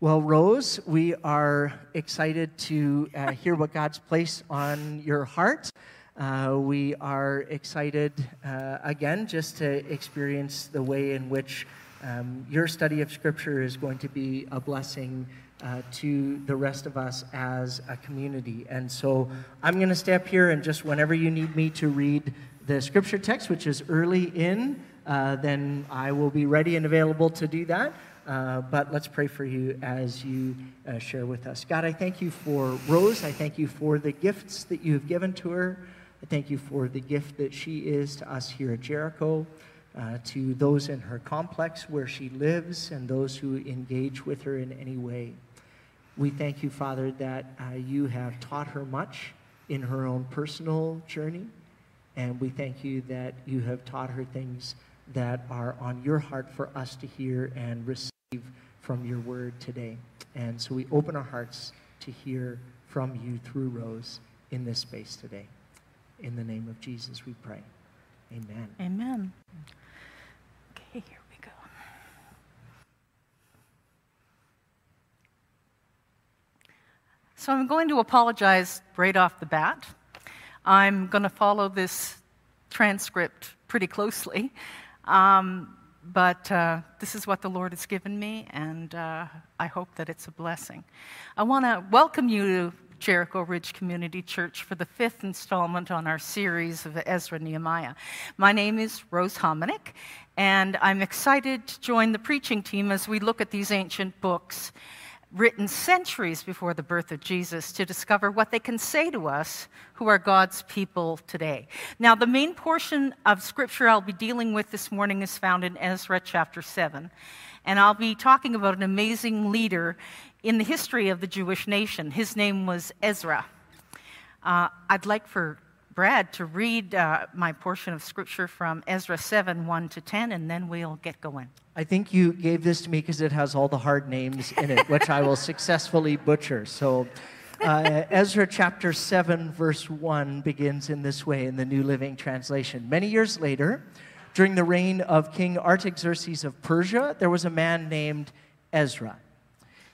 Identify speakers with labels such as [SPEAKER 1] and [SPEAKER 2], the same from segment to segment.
[SPEAKER 1] Well, Rose, we are excited to uh, hear what God's placed on your heart. Uh, we are excited, uh, again, just to experience the way in which um, your study of Scripture is going to be a blessing uh, to the rest of us as a community. And so I'm going to step here, and just whenever you need me to read the Scripture text, which is early in, uh, then I will be ready and available to do that. Uh, but let's pray for you as you uh, share with us. God, I thank you for Rose. I thank you for the gifts that you have given to her. I thank you for the gift that she is to us here at Jericho, uh, to those in her complex where she lives, and those who engage with her in any way. We thank you, Father, that uh, you have taught her much in her own personal journey. And we thank you that you have taught her things that are on your heart for us to hear and receive from your word today. And so we open our hearts to hear from you through Rose in this space today. In the name of Jesus, we pray. Amen.
[SPEAKER 2] Amen. Okay, here we go. So I'm going to apologize right off the bat. I'm going to follow this transcript pretty closely. Um, but uh, this is what the Lord has given me, and uh, I hope that it's a blessing. I want to welcome you to Jericho Ridge Community Church for the fifth installment on our series of Ezra Nehemiah. My name is Rose Hominick, and I'm excited to join the preaching team as we look at these ancient books written centuries before the birth of Jesus to discover what they can say to us who are God's people today. Now, the main portion of scripture I'll be dealing with this morning is found in Ezra chapter 7. And I'll be talking about an amazing leader in the history of the Jewish nation. His name was Ezra. Uh, I'd like for Brad to read uh, my portion of scripture from Ezra 7 1 to 10, and then we'll get going.
[SPEAKER 1] I think you gave this to me because it has all the hard names in it, which I will successfully butcher. So, uh, Ezra chapter 7, verse 1 begins in this way in the New Living Translation. Many years later, during the reign of King Artaxerxes of Persia, there was a man named Ezra.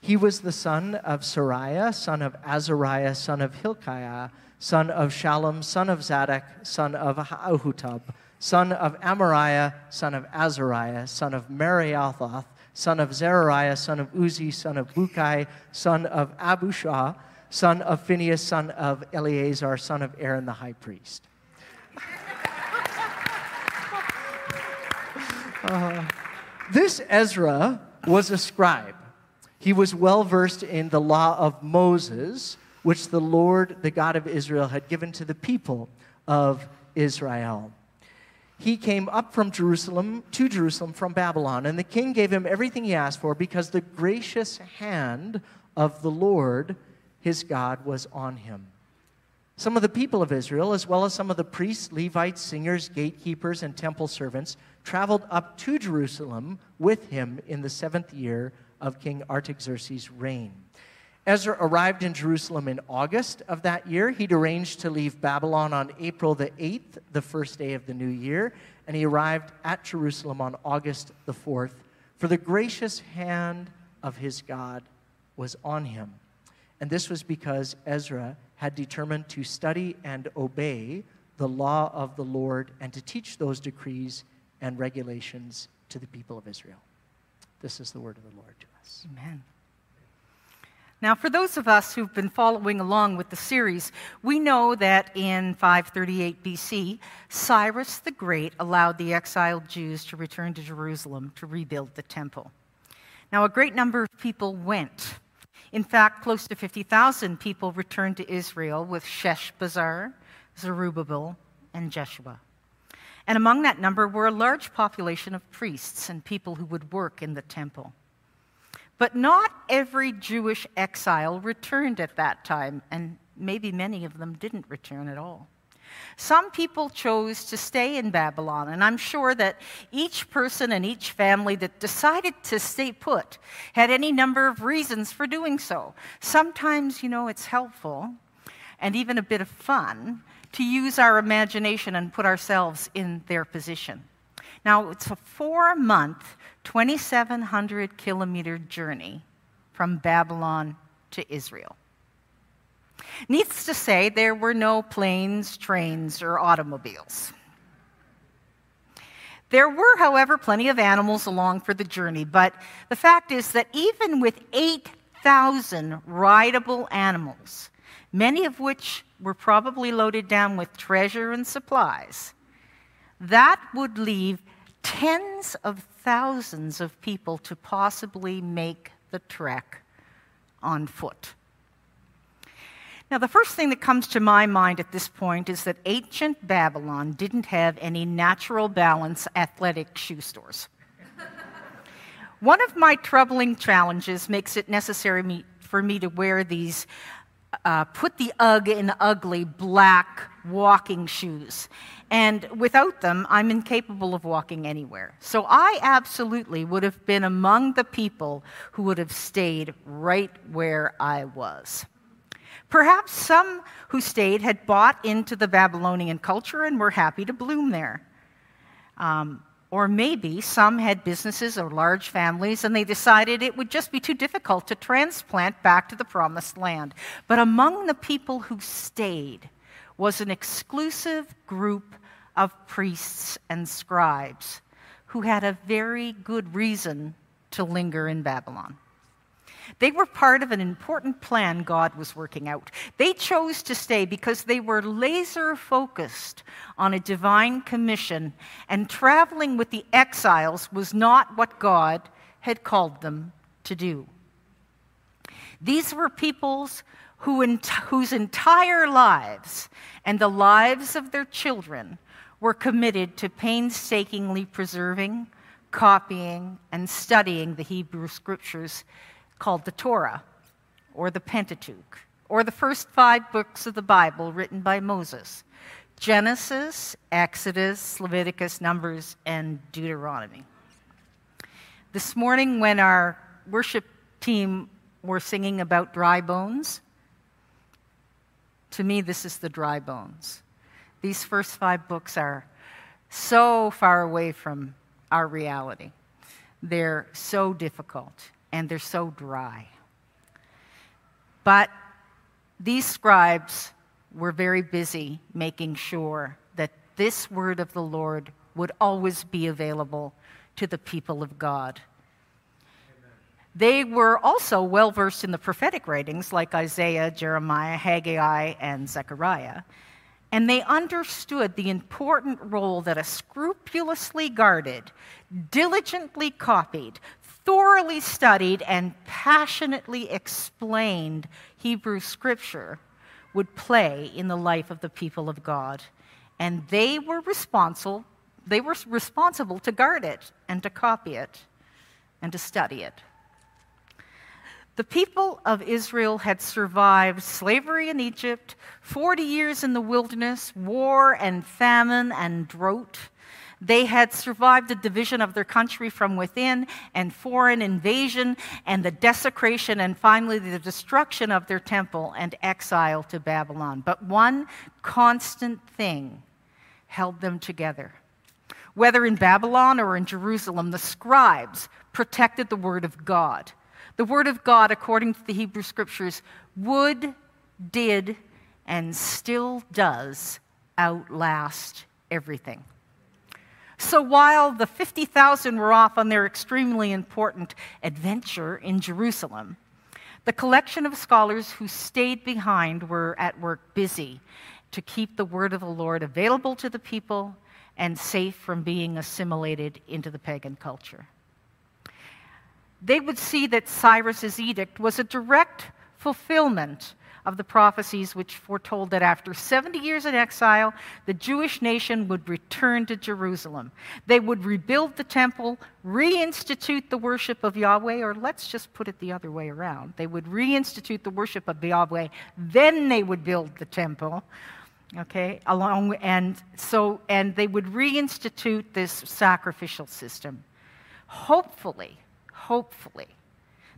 [SPEAKER 1] He was the son of Seraiah, son of Azariah, son of Hilkiah son of Shallum, son of Zadok, son of Ahutub, son of Amariah, son of Azariah, son of Meraioth, son of Zerariah, son of Uzzi, son of Bukai, son of Abushah, son of Phinehas, son of Eleazar, son of Aaron the high priest. Uh, this Ezra was a scribe. He was well versed in the law of Moses which the Lord, the God of Israel, had given to the people of Israel. He came up from Jerusalem to Jerusalem from Babylon, and the king gave him everything he asked for because the gracious hand of the Lord, his God, was on him. Some of the people of Israel, as well as some of the priests, Levites, singers, gatekeepers, and temple servants, traveled up to Jerusalem with him in the seventh year of King Artaxerxes' reign. Ezra arrived in Jerusalem in August of that year. He'd arranged to leave Babylon on April the 8th, the first day of the new year, and he arrived at Jerusalem on August the 4th, for the gracious hand of his God was on him. And this was because Ezra had determined to study and obey the law of the Lord and to teach those decrees and regulations to the people of Israel. This is the word of the Lord to us.
[SPEAKER 2] Amen. Now, for those of us who've been following along with the series, we know that in 538 BC, Cyrus the Great allowed the exiled Jews to return to Jerusalem to rebuild the temple. Now, a great number of people went. In fact, close to 50,000 people returned to Israel with Sheshbazzar, Zerubbabel, and Jeshua. And among that number were a large population of priests and people who would work in the temple. But not every Jewish exile returned at that time, and maybe many of them didn't return at all. Some people chose to stay in Babylon, and I'm sure that each person and each family that decided to stay put had any number of reasons for doing so. Sometimes, you know, it's helpful and even a bit of fun to use our imagination and put ourselves in their position. Now, it's a four month 2,700 kilometer journey from Babylon to Israel. Needless to say, there were no planes, trains, or automobiles. There were, however, plenty of animals along for the journey, but the fact is that even with 8,000 rideable animals, many of which were probably loaded down with treasure and supplies, that would leave tens of thousands of people to possibly make the trek on foot. Now, the first thing that comes to my mind at this point is that ancient Babylon didn't have any natural balance athletic shoe stores. One of my troubling challenges makes it necessary for me to wear these, uh, put the UGG in ugly black walking shoes. And without them, I'm incapable of walking anywhere. So I absolutely would have been among the people who would have stayed right where I was. Perhaps some who stayed had bought into the Babylonian culture and were happy to bloom there. Um, or maybe some had businesses or large families and they decided it would just be too difficult to transplant back to the promised land. But among the people who stayed was an exclusive group of priests and scribes who had a very good reason to linger in Babylon. They were part of an important plan God was working out. They chose to stay because they were laser focused on a divine commission, and traveling with the exiles was not what God had called them to do. These were peoples who, whose entire lives and the lives of their children were committed to painstakingly preserving, copying, and studying the Hebrew scriptures called the Torah or the Pentateuch or the first five books of the Bible written by Moses Genesis, Exodus, Leviticus, Numbers, and Deuteronomy. This morning, when our worship team were singing about dry bones, to me, this is the dry bones. These first five books are so far away from our reality. They're so difficult and they're so dry. But these scribes were very busy making sure that this word of the Lord would always be available to the people of God. They were also well versed in the prophetic writings like Isaiah, Jeremiah, Haggai, and Zechariah. And they understood the important role that a scrupulously guarded, diligently copied, thoroughly studied and passionately explained Hebrew scripture would play in the life of the people of God. And they were responsible, they were responsible to guard it and to copy it and to study it. The people of Israel had survived slavery in Egypt, 40 years in the wilderness, war and famine and drought. They had survived the division of their country from within and foreign invasion and the desecration and finally the destruction of their temple and exile to Babylon. But one constant thing held them together. Whether in Babylon or in Jerusalem, the scribes protected the word of God. The word of God, according to the Hebrew scriptures, would, did, and still does outlast everything. So while the 50,000 were off on their extremely important adventure in Jerusalem, the collection of scholars who stayed behind were at work busy to keep the word of the Lord available to the people and safe from being assimilated into the pagan culture. They would see that Cyrus's edict was a direct fulfillment of the prophecies which foretold that after 70 years in exile, the Jewish nation would return to Jerusalem. They would rebuild the temple, reinstitute the worship of Yahweh, or let's just put it the other way around. They would reinstitute the worship of Yahweh, then they would build the temple. Okay, along and so and they would reinstitute this sacrificial system. Hopefully, hopefully,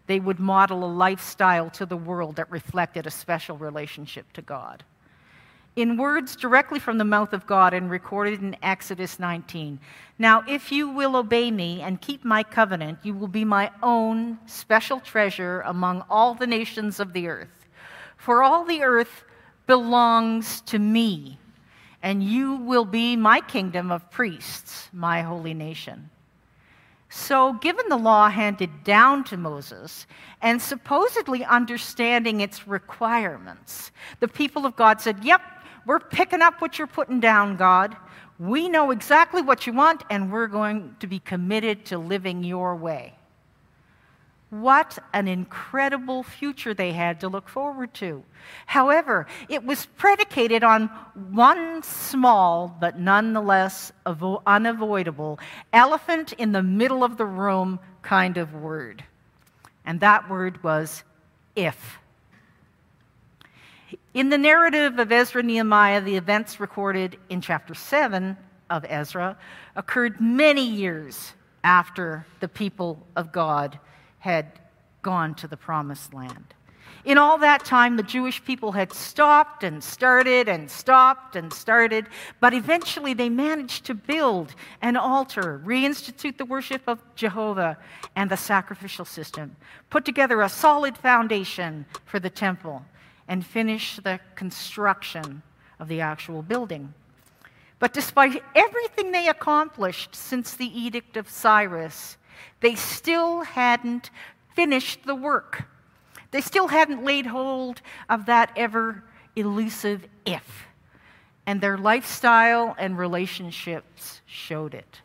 [SPEAKER 2] they would model a lifestyle to the world that reflected a special relationship to God. in words directly from the mouth of God and recorded in Exodus 19. Now, if you will obey me and keep my covenant, you will be my own special treasure among all the nations of the earth. For all the earth belongs to me, and you will be my kingdom of priests, my holy nation. So, given the law handed down to Moses and supposedly understanding its requirements, the people of God said, Yep, we're picking up what you're putting down, God. We know exactly what you want, and we're going to be committed to living your way. What an incredible future they had to look forward to. However, it was predicated on one small, but nonetheless unavoidable, elephant in the middle of the room kind of word. And that word was if. In the narrative of Ezra Nehemiah, the events recorded in chapter 7 of Ezra occurred many years after the people of God had gone to the promised land. In all that time, the Jewish people had stopped and started and stopped and started, but eventually they managed to build an altar, reinstitute the worship of Jehovah and the sacrificial system, put together a solid foundation for the temple and finish the construction of the actual building. But despite everything they accomplished since the Edict of Cyrus, they still hadn't finished the work. They still hadn't laid hold of that ever elusive if. And their lifestyle and relationships showed it.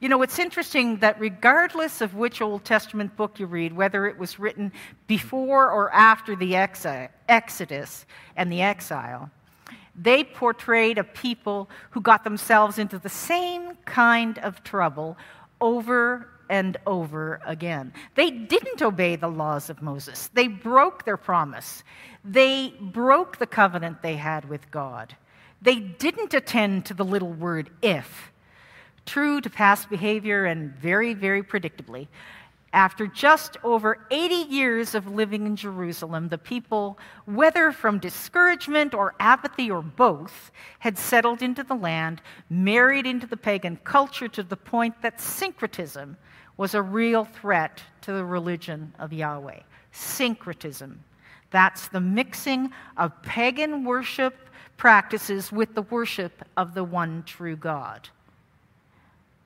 [SPEAKER 2] You know, it's interesting that regardless of which Old Testament book you read, whether it was written before or after the Exodus and the exile, they portrayed a people who got themselves into the same kind of trouble over and over again. They didn't obey the laws of Moses, they broke their promise, they broke the covenant they had with God. They didn't attend to the little word if true to past behavior and very, very predictably. After just over 80 years of living in Jerusalem, the people, whether from discouragement or apathy or both, had settled into the land, married into the pagan culture to the point that syncretism was a real threat to the religion of Yahweh. Syncretism. That's the mixing of pagan worship practices with the worship of the one true God.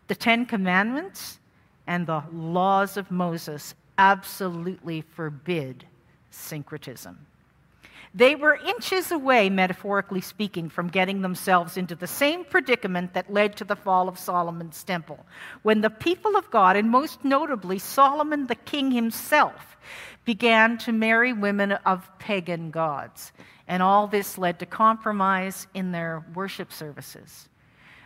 [SPEAKER 2] The Ten Commandments and the laws of Moses absolutely forbid syncretism. They were inches away, metaphorically speaking, from getting themselves into the same predicament that led to the fall of Solomon's temple, when the people of God, and most notably Solomon the king himself, began to marry women of pagan gods. And all this led to compromise in their worship services.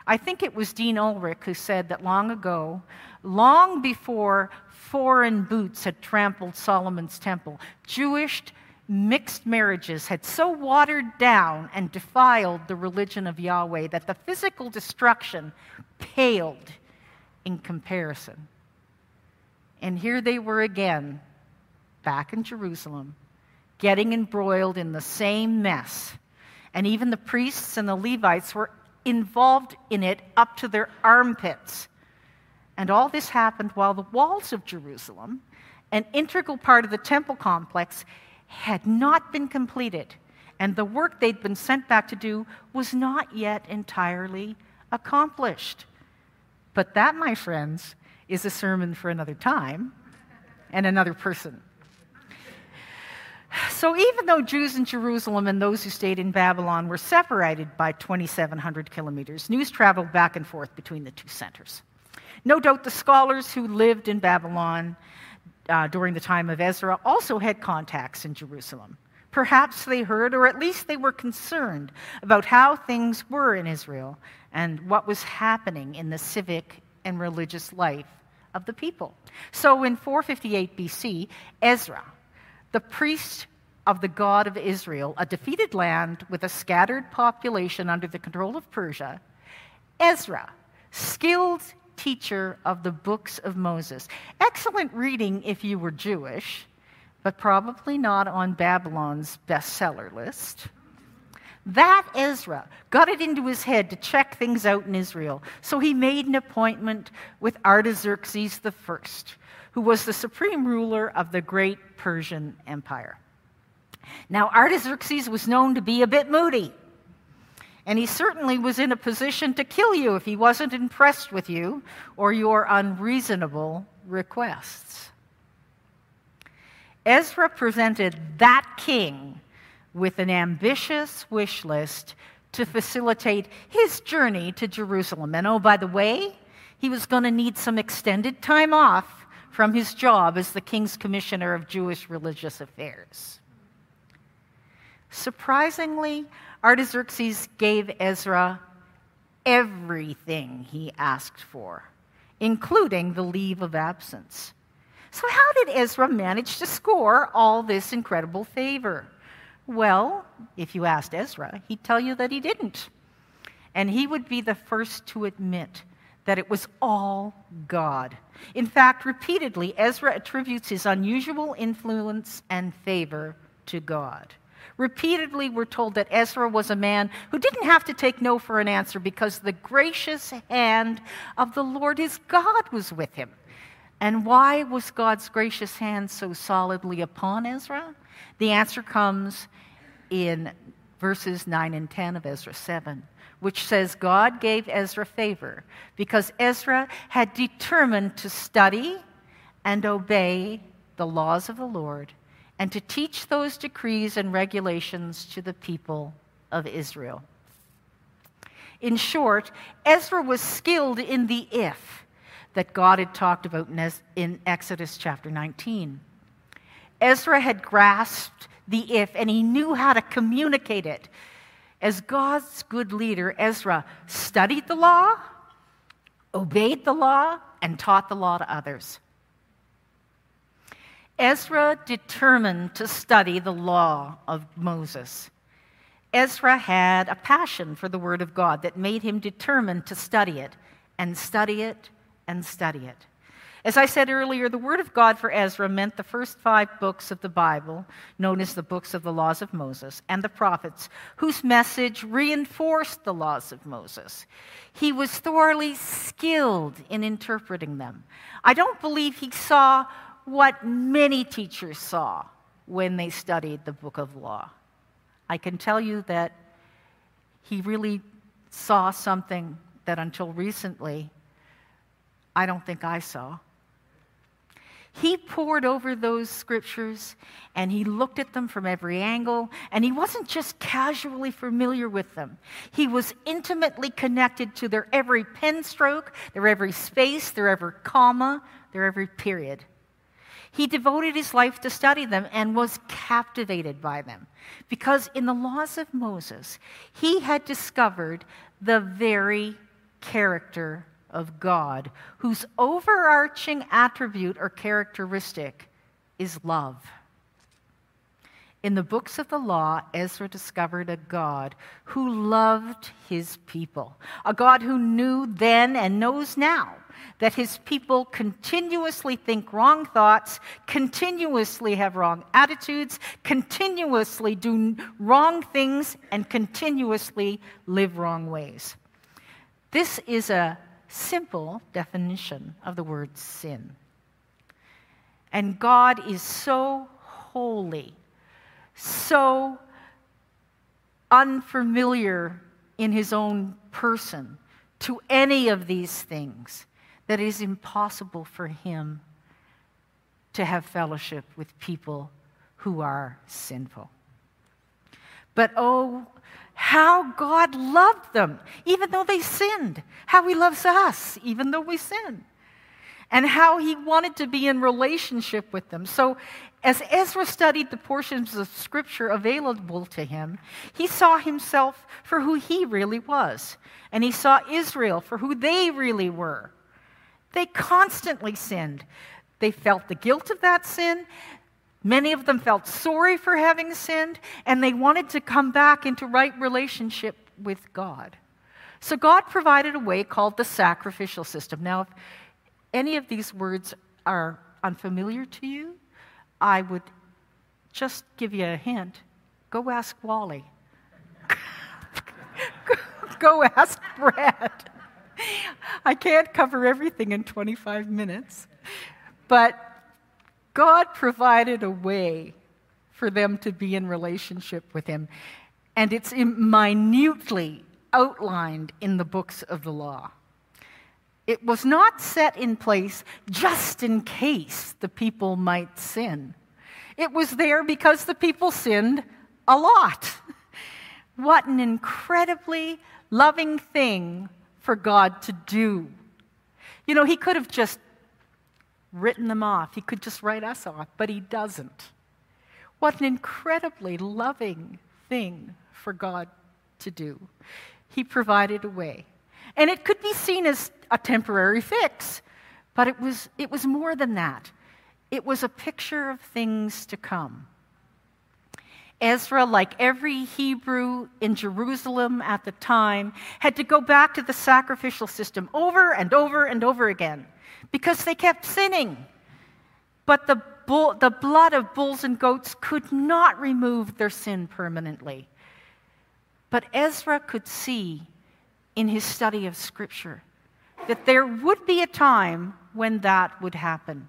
[SPEAKER 2] I think it was Dean Ulrich who said that long ago, long before foreign boots had trampled Solomon's temple, Jewish mixed marriages had so watered down and defiled the religion of Yahweh that the physical destruction paled in comparison. And here they were again, back in Jerusalem, getting embroiled in the same mess. And even the priests and the Levites were involved in it up to their armpits. And all this happened while the walls of Jerusalem, an integral part of the temple complex, had not been completed. And the work they'd been sent back to do was not yet entirely accomplished. But that, my friends, is a sermon for another time and another person. So, even though Jews in Jerusalem and those who stayed in Babylon were separated by 2,700 kilometers, news traveled back and forth between the two centers. No doubt the scholars who lived in Babylon uh, during the time of Ezra also had contacts in Jerusalem. Perhaps they heard, or at least they were concerned about how things were in Israel and what was happening in the civic and religious life of the people. So in 458 BC, Ezra, the priest of the God of Israel, a defeated land with a scattered population under the control of Persia, Ezra, skilled teacher of the books of Moses. Excellent reading if you were Jewish, but probably not on Babylon's bestseller list. That Ezra got it into his head to check things out in Israel. So he made an appointment with Artaxerxes I, who was the supreme ruler of the great Persian Empire. Now, Artaxerxes was known to be a bit moody, and he certainly was in a position to kill you if he wasn't impressed with you or your unreasonable requests. Ezra presented that king with an ambitious wish list to facilitate his journey to Jerusalem. And oh, by the way, he was going to need some extended time off from his job as the king's commissioner of Jewish religious affairs. Surprisingly, Artaxerxes gave Ezra everything he asked for, including the leave of absence. So, how did Ezra manage to score all this incredible favor? Well, if you asked Ezra, he'd tell you that he didn't. And he would be the first to admit that it was all God. In fact, repeatedly, Ezra attributes his unusual influence and favor to God. Repeatedly, we're told that Ezra was a man who didn't have to take no for an answer because the gracious hand of the Lord his God was with him. And why was God's gracious hand so solidly upon Ezra? The answer comes in verses 9 and 10 of Ezra 7, which says God gave Ezra favor because Ezra had determined to study and obey the laws of the Lord and to teach those decrees and regulations to the people of Israel. In short, Ezra was skilled in the if that God had talked about in Exodus chapter 19. Ezra had grasped the if, and he knew how to communicate it. As God's good leader, Ezra studied the law, obeyed the law, and taught the law to others. Ezra determined to study the law of Moses. Ezra had a passion for the Word of God that made him determined to study it and study it and study it. As I said earlier, the Word of God for Ezra meant the first five books of the Bible, known as the books of the laws of Moses, and the prophets, whose message reinforced the laws of Moses. He was thoroughly skilled in interpreting them. I don't believe he saw what many teachers saw when they studied the book of law. I can tell you that he really saw something that until recently I don't think I saw. He poured over those scriptures and he looked at them from every angle, and he wasn't just casually familiar with them. He was intimately connected to their every pen stroke, their every space, their every comma, their every period. He devoted his life to study them and was captivated by them because in the laws of Moses, he had discovered the very character of God, whose overarching attribute or characteristic is love. In the books of the law, Ezra discovered a God who loved his people, a God who knew then and knows now that his people continuously think wrong thoughts, continuously have wrong attitudes, continuously do wrong things, and continuously live wrong ways. This is a simple definition of the word sin. And God is so holy, so unfamiliar in his own person to any of these things that it is impossible for him to have fellowship with people who are sinful. But oh, how God loved them, even though they sinned. How He loves us, even though we sin. And how He wanted to be in relationship with them. So, as Ezra studied the portions of Scripture available to him, he saw himself for who he really was. And he saw Israel for who they really were. They constantly sinned. They felt the guilt of that sin. Many of them felt sorry for having sinned, and they wanted to come back into right relationship with God. So God provided a way called the sacrificial system. Now, if any of these words are unfamiliar to you, I would just give you a hint. Go ask Wally. go ask Brad. I can't cover everything in 25 minutes. But God provided a way for them to be in relationship with Him. And it's minutely outlined in the books of the law. It was not set in place just in case the people might sin. It was there because the people sinned a lot. What an incredibly loving thing for God to do. You know, He could have just written them off, He could just write us off, but He doesn't. What an incredibly loving thing for God to do. He provided a way. And it could be seen as a temporary fix, but it was, it was more than that. It was a picture of things to come. Ezra, like every Hebrew in Jerusalem at the time, had to go back to the sacrificial system over and over and over again because they kept sinning. But the, bull, the blood of bulls and goats could not remove their sin permanently. But Ezra could see in his study of Scripture that there would be a time when that would happen.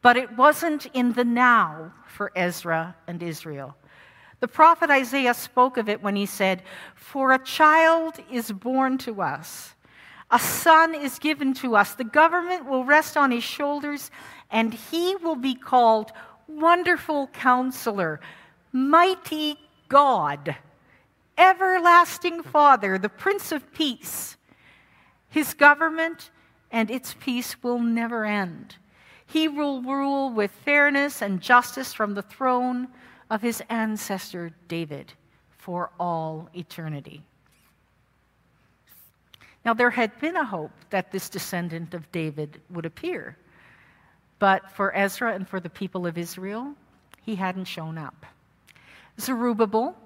[SPEAKER 2] But it wasn't in the now for Ezra and Israel. The prophet Isaiah spoke of it when he said, For a child is born to us, a son is given to us, the government will rest on his shoulders, and he will be called Wonderful Counselor, Mighty God, Everlasting Father, the Prince of Peace. His government and its peace will never end. He will rule with fairness and justice from the throne of his ancestor David for all eternity. Now, there had been a hope that this descendant of David would appear, but for Ezra and for the people of Israel, he hadn't shown up. Zerubbabel,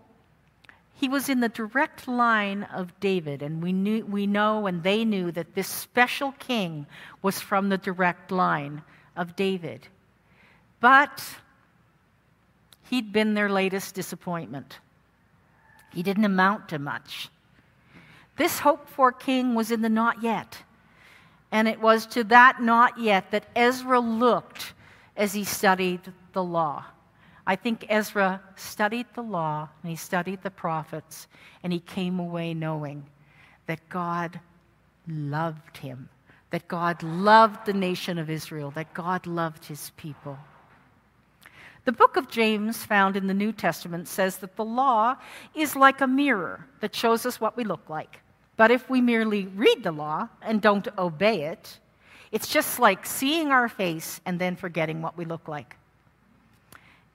[SPEAKER 2] he was in the direct line of David, and we, knew, we know and they knew that this special king was from the direct line of David. But He'd been their latest disappointment. He didn't amount to much. This hoped for king was in the not yet. And it was to that not yet that Ezra looked as he studied the law. I think Ezra studied the law and he studied the prophets, and he came away knowing that God loved him, that God loved the nation of Israel, that God loved his people. The book of James, found in the New Testament, says that the law is like a mirror that shows us what we look like. But if we merely read the law and don't obey it, it's just like seeing our face and then forgetting what we look like.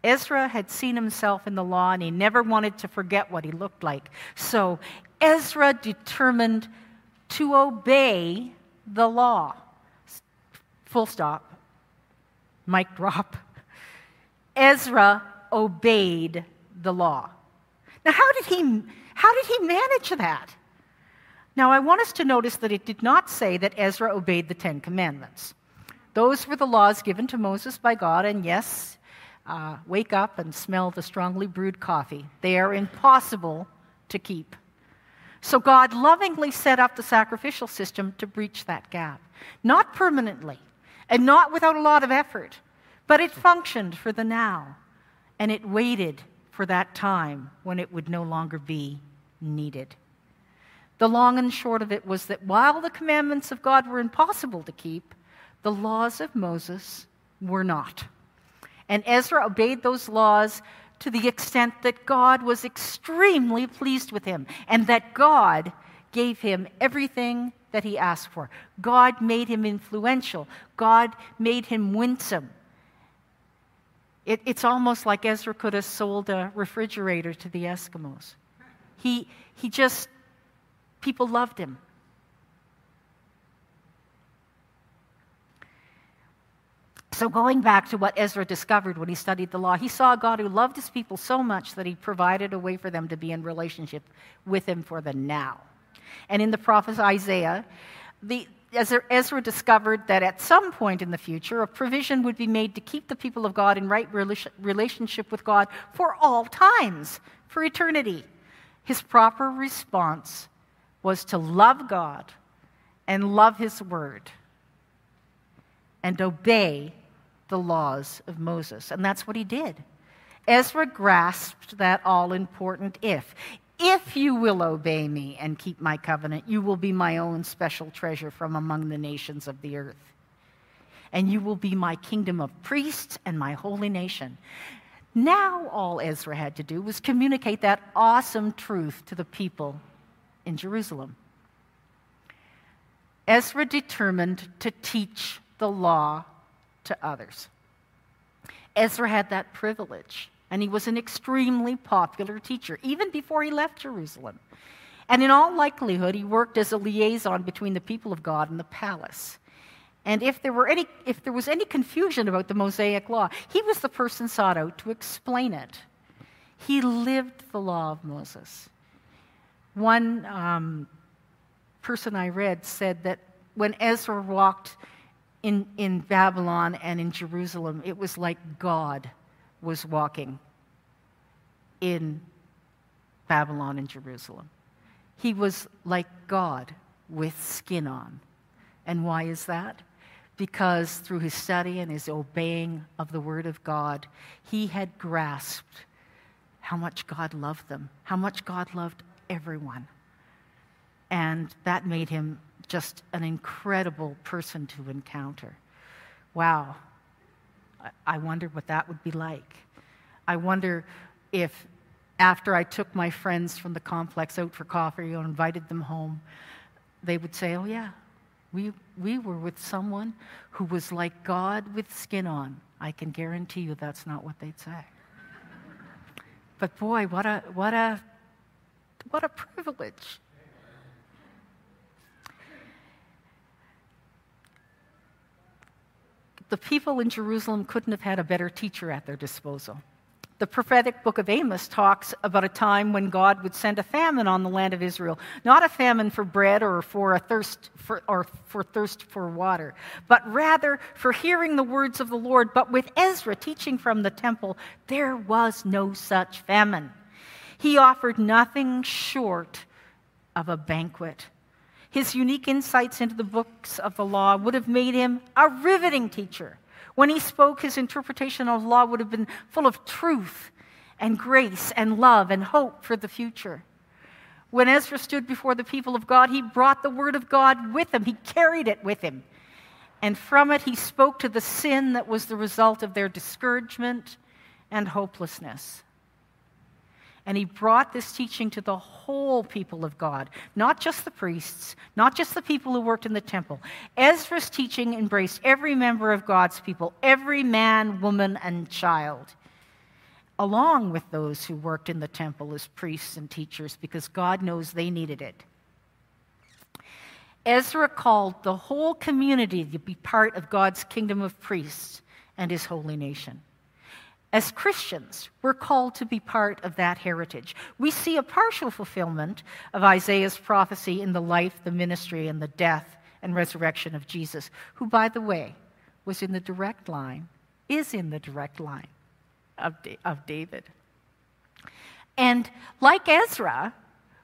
[SPEAKER 2] Ezra had seen himself in the law and he never wanted to forget what he looked like. So Ezra determined to obey the law. Full stop. Mic drop. Ezra obeyed the law. Now, how did he, how did he manage that? Now, I want us to notice that it did not say that Ezra obeyed the Ten Commandments. Those were the laws given to Moses by God, and yes, uh, wake up and smell the strongly brewed coffee. They are impossible to keep. So God lovingly set up the sacrificial system to breach that gap. Not permanently, and not without a lot of effort, but it functioned for the now, and it waited for that time when it would no longer be needed. The long and short of it was that while the commandments of God were impossible to keep, the laws of Moses were not. And Ezra obeyed those laws to the extent that God was extremely pleased with him and that God gave him everything that he asked for. God made him influential, God made him winsome. It, it's almost like Ezra could have sold a refrigerator to the Eskimos. He, he just, people loved him. So, going back to what Ezra discovered when he studied the law, he saw a God who loved his people so much that he provided a way for them to be in relationship with him for the now. And in the prophet Isaiah, the, Ezra discovered that at some point in the future, a provision would be made to keep the people of God in right relationship with God for all times, for eternity. His proper response was to love God and love His Word and obey the laws of Moses. And that's what he did. Ezra grasped that all important if. If you will obey me and keep my covenant, you will be my own special treasure from among the nations of the earth. And you will be my kingdom of priests and my holy nation. Now, all Ezra had to do was communicate that awesome truth to the people in Jerusalem. Ezra determined to teach the law to others. Ezra had that privilege and he was an extremely popular teacher, even before he left Jerusalem. And in all likelihood, he worked as a liaison between the people of God and the palace. And if there, were any, if there was any confusion about the Mosaic law, he was the person sought out to explain it. He lived the law of Moses. One um, person I read said that when Ezra walked in, in Babylon and in Jerusalem, it was like God was walking in Babylon and Jerusalem. He was like God with skin on. And why is that? Because through his study and his obeying of the Word of God, he had grasped how much God loved them, how much God loved everyone. And that made him just an incredible person to encounter. Wow, I wonder what that would be like. I wonder if after I took my friends from the complex out for coffee or invited them home, they would say, Oh, yeah, we, we were with someone who was like God with skin on. I can guarantee you that's not what they'd say. But boy, what a, what a, what a privilege. The people in Jerusalem couldn't have had a better teacher at their disposal. The prophetic book of Amos talks about a time when God would send a famine on the land of Israel. Not a famine for bread or for a thirst for, or for thirst for water, but rather for hearing the words of the Lord. But with Ezra teaching from the temple, there was no such famine. He offered nothing short of a banquet. His unique insights into the books of the law would have made him a riveting teacher. When he spoke, his interpretation of law would have been full of truth and grace and love and hope for the future. When Ezra stood before the people of God, he brought the word of God with him, he carried it with him. And from it, he spoke to the sin that was the result of their discouragement and hopelessness. And he brought this teaching to the whole people of God, not just the priests, not just the people who worked in the temple. Ezra's teaching embraced every member of God's people, every man, woman, and child, along with those who worked in the temple as priests and teachers, because God knows they needed it. Ezra called the whole community to be part of God's kingdom of priests and his holy nation. As Christians, we're called to be part of that heritage. We see a partial fulfillment of Isaiah's prophecy in the life, the ministry, and the death and resurrection of Jesus, who, by the way, was in the direct line, is in the direct line of, of David. And like Ezra,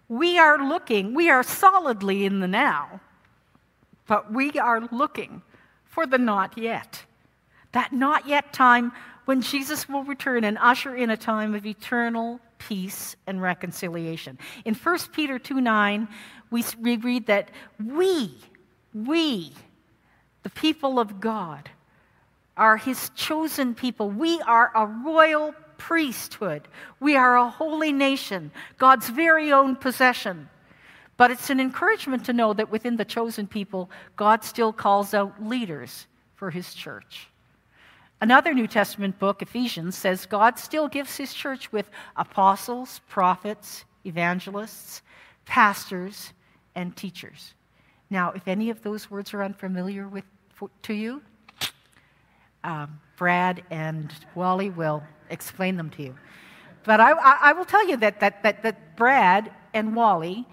[SPEAKER 2] we are looking, we are solidly in the now, but we are looking for the not yet. That not yet time when Jesus will return and usher in a time of eternal peace and reconciliation. In 1 Peter 2 9, we, read that we, we, the people of God, are his chosen people. We are a royal priesthood. We are a holy nation, God's very own possession. But it's an encouragement to know that within the chosen people, God still calls out leaders for his church. Another New Testament book, Ephesians, says God still gives his church with apostles, prophets, evangelists, pastors, and teachers. Now, if any of those words are unfamiliar with, for, to you, um, Brad and Wally will explain them to you. But I, I, I will tell you that, that, that, that Brad and Wally,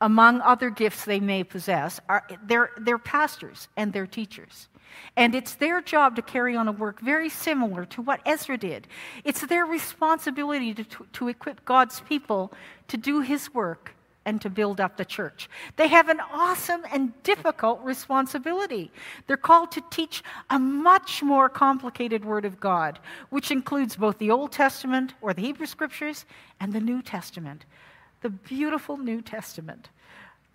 [SPEAKER 2] among other gifts they may possess, are, they're, they're pastors and they're teachers. And it's their job to carry on a work very similar to what Ezra did. It's their responsibility to, to, to equip God's people to do his work and to build up the church. They have an awesome and difficult responsibility. They're called to teach a much more complicated Word of God, which includes both the Old Testament or the Hebrew Scriptures and the New Testament, the beautiful New Testament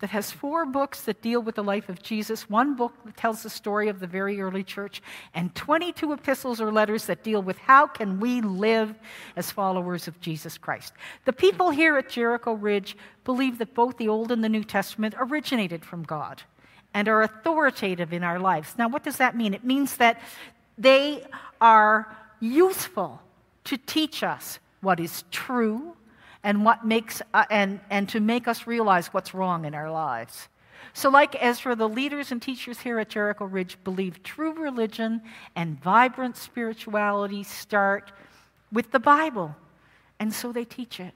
[SPEAKER 2] that has four books that deal with the life of Jesus, one book that tells the story of the very early church, and 22 epistles or letters that deal with how can we live as followers of Jesus Christ. The people here at Jericho Ridge believe that both the Old and the New Testament originated from God and are authoritative in our lives. Now, what does that mean? It means that they are useful to teach us what is true and what makes uh, and, and to make us realize what's wrong in our lives. So, like Ezra, the leaders and teachers here at Jericho Ridge believe true religion and vibrant spirituality start with the Bible, and so they teach it.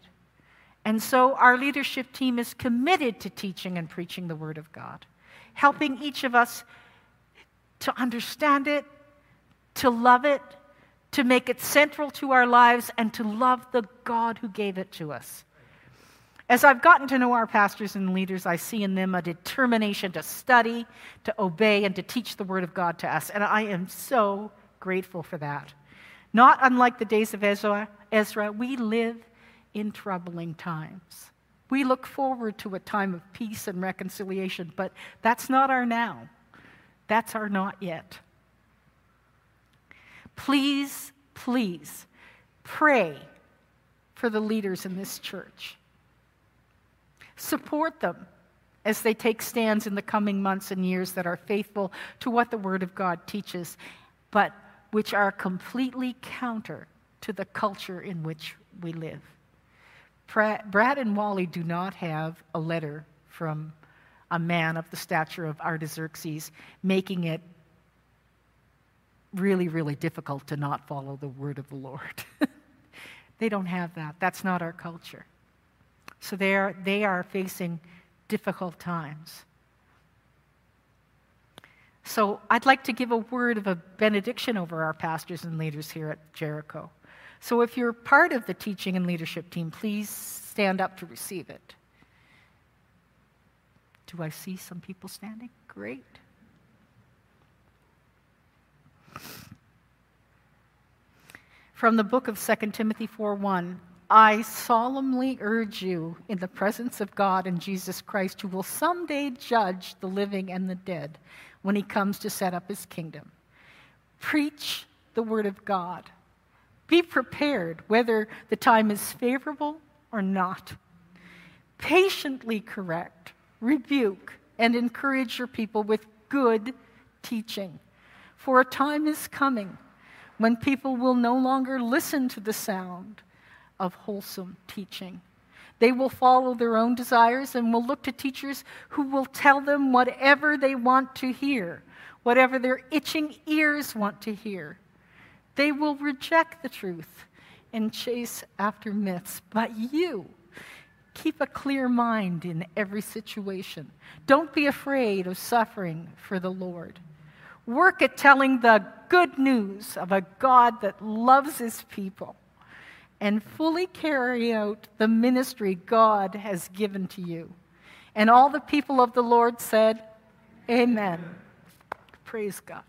[SPEAKER 2] And so, our leadership team is committed to teaching and preaching the Word of God, helping each of us to understand it, to love it, to make it central to our lives, and to love the God who gave it to us. As I've gotten to know our pastors and leaders, I see in them a determination to study, to obey, and to teach the Word of God to us. And I am so grateful for that. Not unlike the days of Ezra, Ezra we live in troubling times. We look forward to a time of peace and reconciliation, but that's not our now. That's our not yet. Please, please pray for the leaders in this church. Support them as they take stands in the coming months and years that are faithful to what the Word of God teaches, but which are completely counter to the culture in which we live. Brad and Wally do not have a letter from a man of the stature of Artaxerxes making it really, really difficult to not follow the word of the Lord. they don't have that. That's not our culture. So they are, they are facing difficult times. So I'd like to give a word of a benediction over our pastors and leaders here at Jericho. So if you're part of the teaching and leadership team, please stand up to receive it. Do I see some people standing? Great. From the book of 2 Timothy 4:1, I solemnly urge you in the presence of God and Jesus Christ, who will someday judge the living and the dead when he comes to set up his kingdom. Preach the word of God. Be prepared whether the time is favorable or not. Patiently correct, rebuke, and encourage your people with good teaching. For a time is coming when people will no longer listen to the sound of wholesome teaching. They will follow their own desires and will look to teachers who will tell them whatever they want to hear, whatever their itching ears want to hear. They will reject the truth and chase after myths. But you, keep a clear mind in every situation. Don't be afraid of suffering for the Lord. Work at telling the good news of a God that loves his people and fully carry out the ministry God has given to you. And all the people of the Lord said, Amen. Praise God.